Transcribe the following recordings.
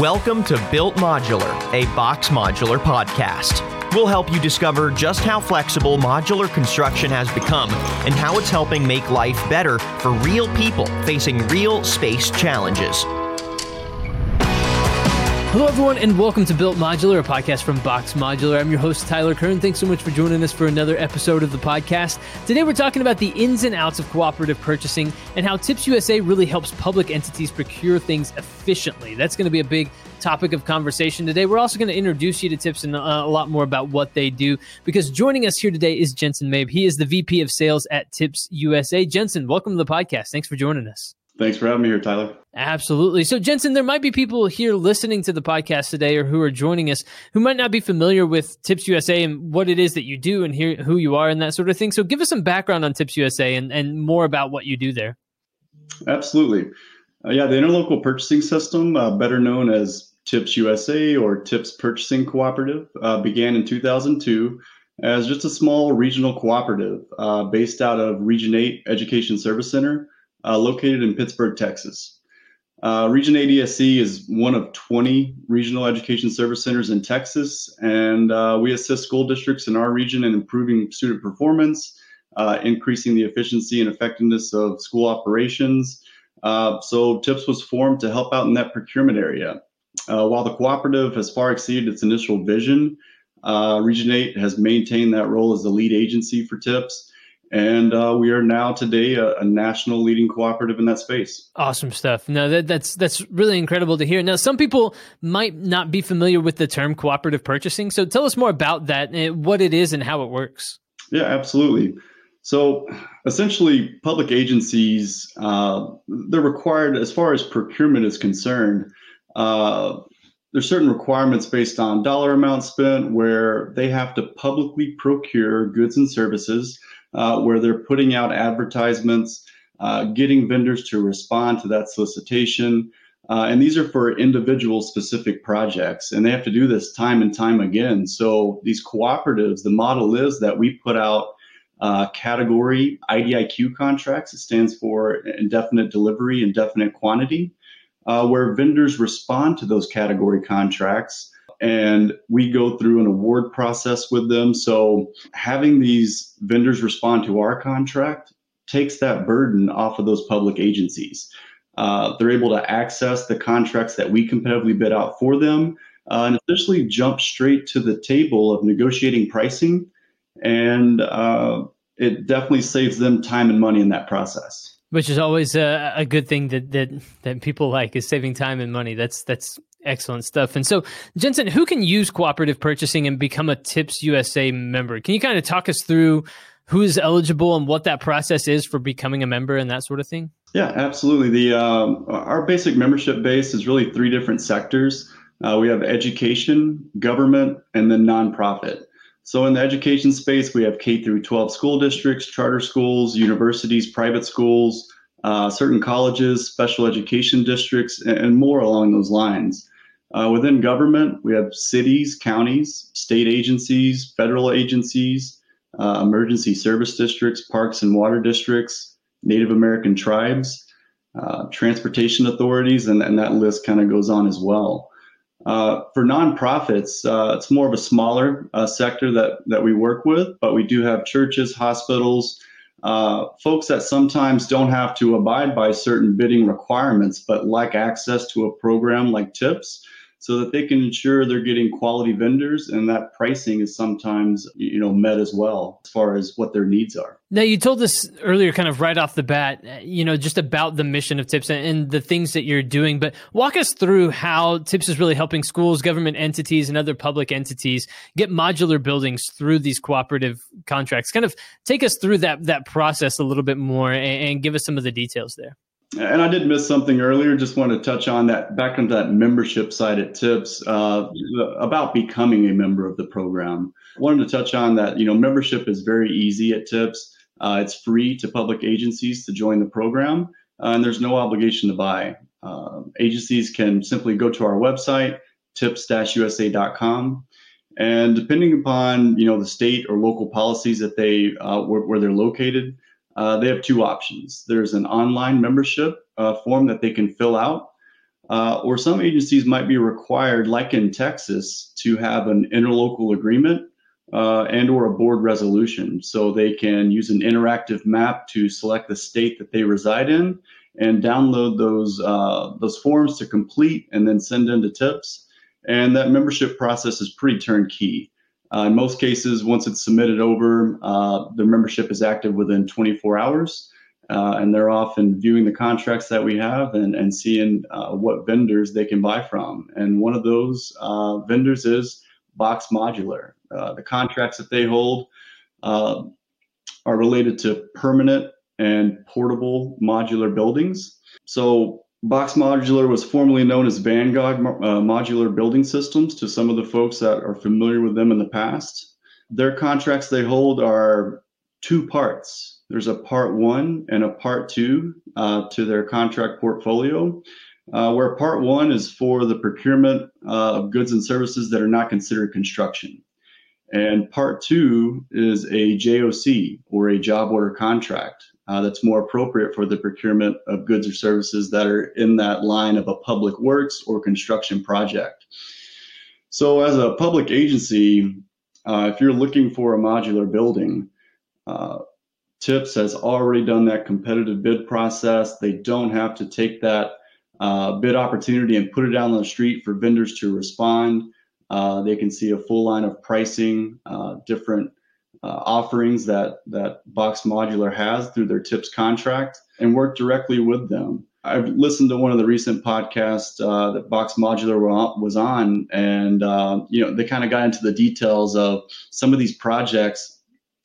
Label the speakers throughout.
Speaker 1: Welcome to Built Modular, a BOXX Modular podcast. We'll help you discover just how flexible modular construction has become and how it's helping make life better for real people facing real space challenges.
Speaker 2: Hello, everyone, and welcome to Built Modular, a podcast from BOXX Modular. I'm your host, Tyler Kern. Thanks so much for joining us for another episode of the podcast. Today, we're talking about the ins and outs of cooperative purchasing and how Tips USA really helps public entities procure things efficiently. That's going to be a big topic of conversation today. We're also going to introduce you to Tips and uh, a lot more about what they do because joining us here today is Jensen Mabe. He is the VP of Sales at Tips USA. Jensen, welcome to the podcast. Thanks for joining us.
Speaker 3: Thanks for having me here, Tyler.
Speaker 2: Absolutely. So, Jensen, there might be people here listening to the podcast today or who are joining us who might not be familiar with Tips USA and what it is that you do and hear who you are and that sort of thing. So, give us some background on Tips USA and, and more about what you do there.
Speaker 3: Absolutely. Uh, yeah, the Interlocal Purchasing System, uh, better known as Tips USA or Tips Purchasing Cooperative, uh, began in 2002 as just a small regional cooperative uh, based out of Region 8 Education Service Center uh, located in Pittsburgh, Texas. Uh, Region 8 ESC is one of 20 regional education service centers in Texas, and uh, we assist school districts in our region in improving student performance, uh, increasing the efficiency and effectiveness of school operations. Uh, so, TIPS was formed to help out in that procurement area. Uh, while the cooperative has far exceeded its initial vision, Region 8 has maintained that role as the lead agency for TIPS. And uh, we are now today a, a, national leading cooperative in that space.
Speaker 2: Awesome stuff. No, that, that's that's really incredible to hear. Now, some people might not be familiar with the term cooperative purchasing, so tell us more about that, eh, what it is, and how it works.
Speaker 3: Yeah, absolutely. So, essentially, public agencies uh, they're required, as far as procurement is concerned. Uh, there's certain requirements based on dollar amount spent where they have to publicly procure goods and services uh, where they're putting out advertisements, uh, getting vendors to respond to that solicitation. Uh, and these are for individual specific projects, and they have to do this time and time again. So, these cooperatives, the model is that we put out uh, category IDIQ contracts. It stands for indefinite delivery, indefinite quantity, uh, where vendors respond to those category contracts and we go through an award process with them. So having these vendors respond to our contract takes that burden off of those public agencies. Uh, they're able to access the contracts that we competitively bid out for them uh, and essentially jump straight to the table of negotiating pricing. And uh, it definitely saves them time and money in that process.
Speaker 2: Which is always a, a good thing that, that that people like is saving time and money. That's that's Excellent stuff. And so, Jensen, who can use cooperative purchasing and become a TIPS USA member? Can you kind of talk us through who is eligible and what that process is for becoming a member and that sort of thing?
Speaker 3: Yeah, absolutely. The um, our basic membership base is really three different sectors. Uh, we have education, government, and then nonprofit. So in the education space, we have K through 12 school districts, charter schools, universities, private schools, uh, certain colleges, special education districts, and more along those lines. Uh, within government, we have cities, counties, state agencies, federal agencies, uh, emergency service districts, parks and water districts, Native American tribes, uh, transportation authorities, and, and that list kind of goes on as well. Uh, for nonprofits, uh, it's more of a smaller uh, sector that, that we work with, but we do have churches, hospitals, folks that sometimes don't have to abide by certain bidding requirements, but like access to a program like TIPS so that they can ensure they're getting quality vendors and that pricing is sometimes you know met as well as far as what their needs are.
Speaker 2: Now you told us earlier kind of right off the bat uh, you know just about the mission of tips and the things that you're doing but walk us through how tips is really helping schools government entities and other public entities get modular buildings through these cooperative contracts. Kind of take us through that that process a little bit more and, and give us some of the details there
Speaker 3: and I did miss something earlier. Just want to touch on that back onto that membership side at TIPS uh, about becoming a member of the program. Wanted to touch on that. You know, membership is very easy at TIPS. Uh, it's free to public agencies to join the program, uh, and there's no obligation to buy. Uh, agencies can simply go to our website, tips-usa.com, and depending upon you know the state or local policies that they uh, where, where they're located uh, they have two options. There's an online membership uh, form that they can fill out, Uh, or some agencies might be required, like in Texas, to have an interlocal agreement uh, and or a board resolution. So they can use an interactive map to select the state that they reside in and download those uh, those forms to complete and then send in to TIPS. And that membership process is pretty turnkey. Uh, in most cases, once it's submitted over, uh, the membership is active within 24 hours. Uh, and they're often viewing the contracts that we have and, and seeing uh, what vendors they can buy from. And one of those uh, vendors is BOXX Modular. Uh, the contracts that they hold are related to permanent and portable modular buildings. So BOXX Modular was formerly known as Vanguard uh, Modular Building Systems to some of the folks that are familiar with them in the past. Their contracts they hold are two parts. There's a part one and a part two uh, to their contract portfolio, uh, where part one is for the procurement uh, of goods and services that are not considered construction. And part two is a JOC or a job order contract uh, that's more appropriate for the procurement of goods or services that are in that line of a public works or construction project. So, as a public agency, uh, if you're looking for a modular building, uh, TIPS has already done that competitive bid process. They don't have to take that uh, bid opportunity and put it down on the street for vendors to respond. Uh, they can see a full line of pricing, uh, different uh, offerings that that BOXX Modular has through their TIPS contract, and work directly with them. I've listened to one of the recent podcasts uh, that BOXX Modular was on, and uh, you know they kind of got into the details of some of these projects.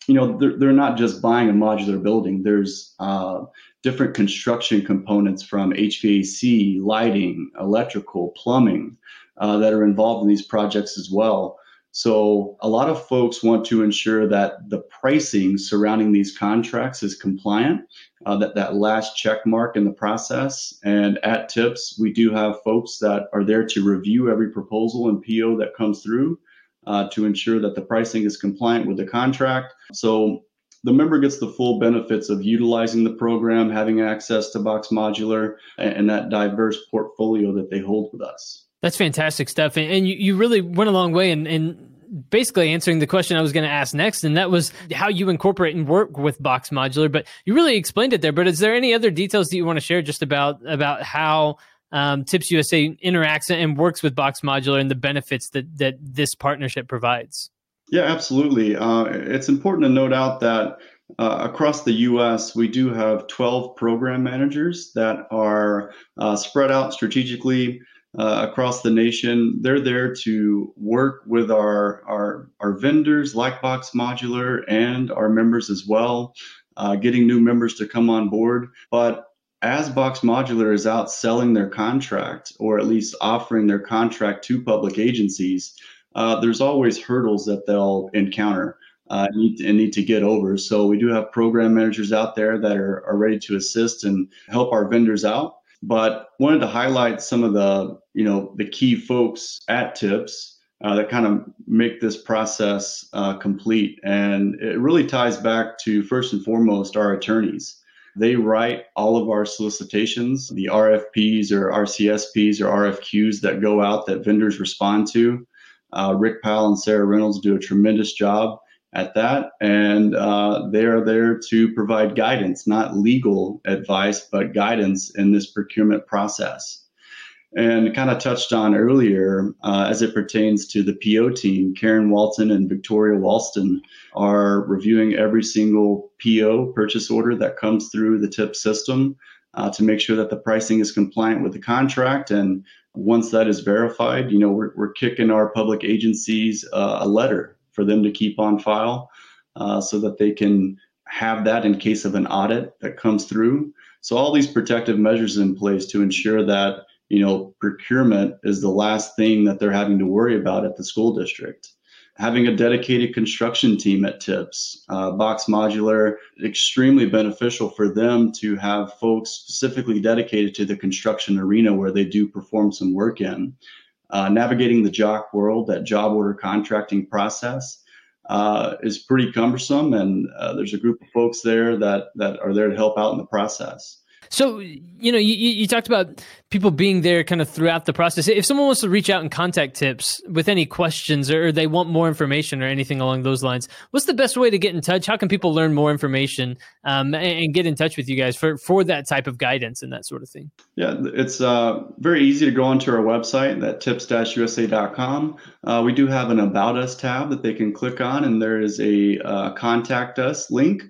Speaker 3: You know, they're, they're not just buying a modular building. There's uh, different construction components from HVAC, lighting, electrical, plumbing uh, that are involved in these projects as well. So a lot of folks want to ensure that the pricing surrounding these contracts is compliant, uh, that that last check mark in the process. And at TIPS, we do have folks that are there to review every proposal and PO that comes through uh, to ensure that the pricing is compliant with the contract. So the member gets the full benefits of utilizing the program, having access to BOXX Modular, and, and that diverse portfolio that they hold with us.
Speaker 2: That's fantastic stuff. And, and you, you really went a long way in, in basically answering the question I was going to ask next, and that was how you incorporate and work with BOXX Modular. But you really explained it there. But is there any other details that you want to share just about about how um, Tips USA interacts and works with BOXX Modular and the benefits that that this partnership provides?
Speaker 3: Yeah, absolutely. Uh, it's important to note out that uh, across the US, we do have 12 program managers that are uh, spread out strategically uh, across the nation. They're there to work with our, our, our vendors like BOXX Modular and our members as well, uh, getting new members to come on board. But as BOXX Modular is out selling their contract, or at least offering their contract to public agencies, uh, there's always hurdles that they'll encounter. Uh, need and need to get over. So we do have program managers out there that are, are ready to assist and help our vendors out but wanted to highlight some of the you know the key folks at tips uh, that kind of make this process uh, complete. And it really ties back to first and foremost our attorneys. They write all of our solicitations the rfps or rcsps or rfqs that go out that vendors respond to. Uh, rick powell and sarah reynolds do a tremendous job at that. And uh, they are there to provide guidance, not legal advice, but guidance in this procurement process. And kind of touched on earlier, uh, as it pertains to the PO team, Karen Walton and Victoria Walston are reviewing every single PO purchase order that comes through the TIP system uh, to make sure that the pricing is compliant with the contract. And once that is verified, you know, we're, we're kicking our public agencies uh, a letter for them to keep on file uh, so that they can have that in case of an audit that comes through. So all these protective measures in place to ensure that you know procurement is the last thing that they're having to worry about at the school district. Having a dedicated construction team at TIPS, uh, BOXX Modular, extremely beneficial for them to have folks specifically dedicated to the construction arena where they do perform some work in uh, navigating the JOC world, that job order contracting process, uh, is pretty cumbersome, and uh, there's a group of folks there that that are there to help out in the process.
Speaker 2: So, you know, you, you talked about people being there kind of throughout the process. If someone wants to reach out and contact tips with any questions or they want more information or anything along those lines, what's the best way to get in touch? How can people learn more information um, and, get in touch with you guys for, for that type of guidance and that sort of thing?
Speaker 3: Yeah, it's uh, very easy to go onto our website, that tips-usa.com. Uh, we do have an About Us tab that they can click on, and there is a uh, Contact Us link.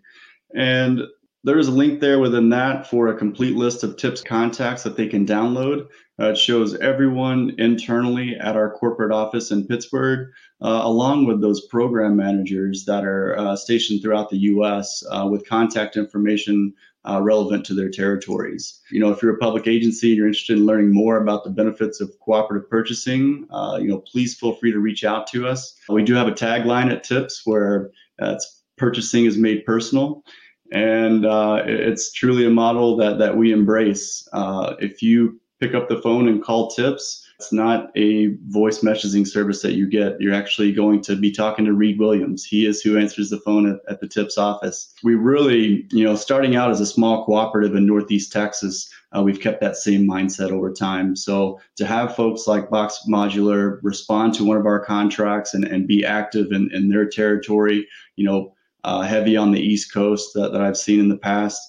Speaker 3: And there's a link there within that for a complete list of tips contacts that they can download. Uh, it shows everyone internally at our corporate office in Pittsburgh, uh, along with those program managers that are uh, stationed throughout the U.S. Uh, with contact information uh, relevant to their territories. You know, if you're a public agency and you're interested in learning more about the benefits of cooperative purchasing, uh, you know, please feel free to reach out to us. We do have a tagline at Tips where it's purchasing is made personal and uh, it's truly a model that that we embrace. Uh, if you pick up the phone and call tips, it's not a voice messaging service that you get. You're actually going to be talking to Reed Williams. He is who answers the phone at, at the tips office. We really, you know, starting out as a small cooperative in Northeast Texas, uh, we've kept that same mindset over time. So to have folks like BOXX Modular respond to one of our contracts and, and be active in, in their territory, you know, uh, heavy on the East Coast that, that I've seen in the past.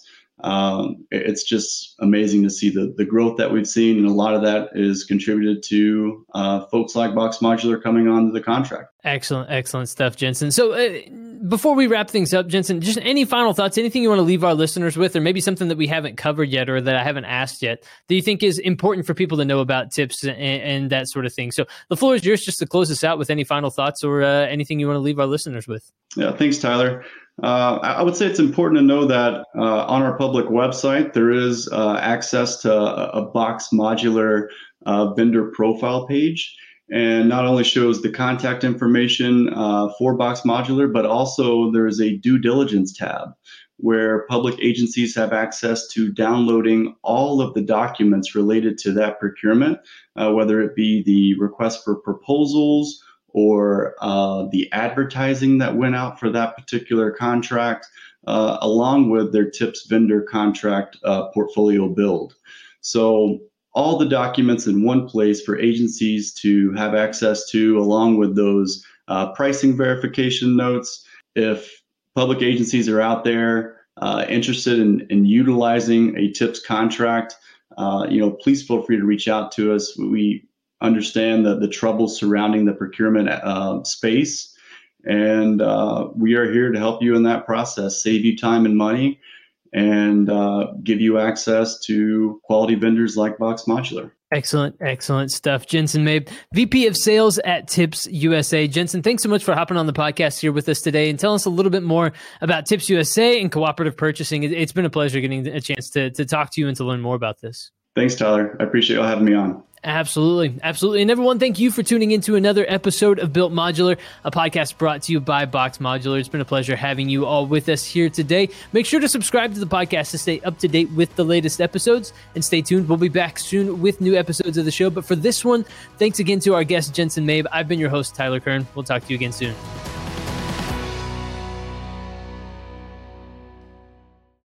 Speaker 3: Um, it's just amazing to see the, the growth that we've seen, and a lot of that is contributed to uh, folks like BOXX Modular coming onto the contract.
Speaker 2: Excellent, excellent stuff, Jensen. So, uh, before we wrap things up, Jensen, just any final thoughts, anything you want to leave our listeners with, or maybe something that we haven't covered yet or that I haven't asked yet that you think is important for people to know about tips and, and that sort of thing. So, the floor is yours just to close us out with any final thoughts or uh, anything you want to leave our listeners with.
Speaker 3: Yeah, thanks, Tyler. Uh, I would say it's important to know that uh, on our public website, there is uh, access to a, a BOXX Modular uh, vendor profile page. And not only shows the contact information uh, for BOXX Modular, but also there is a due diligence tab where public agencies have access to downloading all of the documents related to that procurement, uh, whether it be the request for proposals or uh, the advertising that went out for that particular contract, uh, along with their TIPS vendor contract uh, portfolio build. So all the documents in one place for agencies to have access to, along with those uh, pricing verification notes. If public agencies are out there uh, interested in, in utilizing a TIPS contract, uh, you know, please feel free to reach out to us. We understand the, the troubles surrounding the procurement uh, space. And uh, we are here to help you in that process, save you time and money, and uh, give you access to quality vendors like BOXX Modular.
Speaker 2: Excellent, excellent stuff. Jensen Mabe, VP of Sales at Tips USA. Jensen, thanks so much for hopping on the podcast here with us today and tell us a little bit more about Tips USA and cooperative purchasing. It's been a pleasure getting a chance to, to talk to you and to learn more about this.
Speaker 3: Thanks, Tyler. I appreciate you having me on.
Speaker 2: Absolutely. Absolutely. And everyone, thank you for tuning into another episode of Built Modular, a podcast brought to you by BOXX Modular. It's been a pleasure having you all with us here today. Make sure to subscribe to the podcast to stay up to date with the latest episodes and stay tuned. We'll be back soon with new episodes of the show. But for this one, thanks again to our guest, Jensen Mabe. I've been your host, Tyler Kern. We'll talk to you again soon.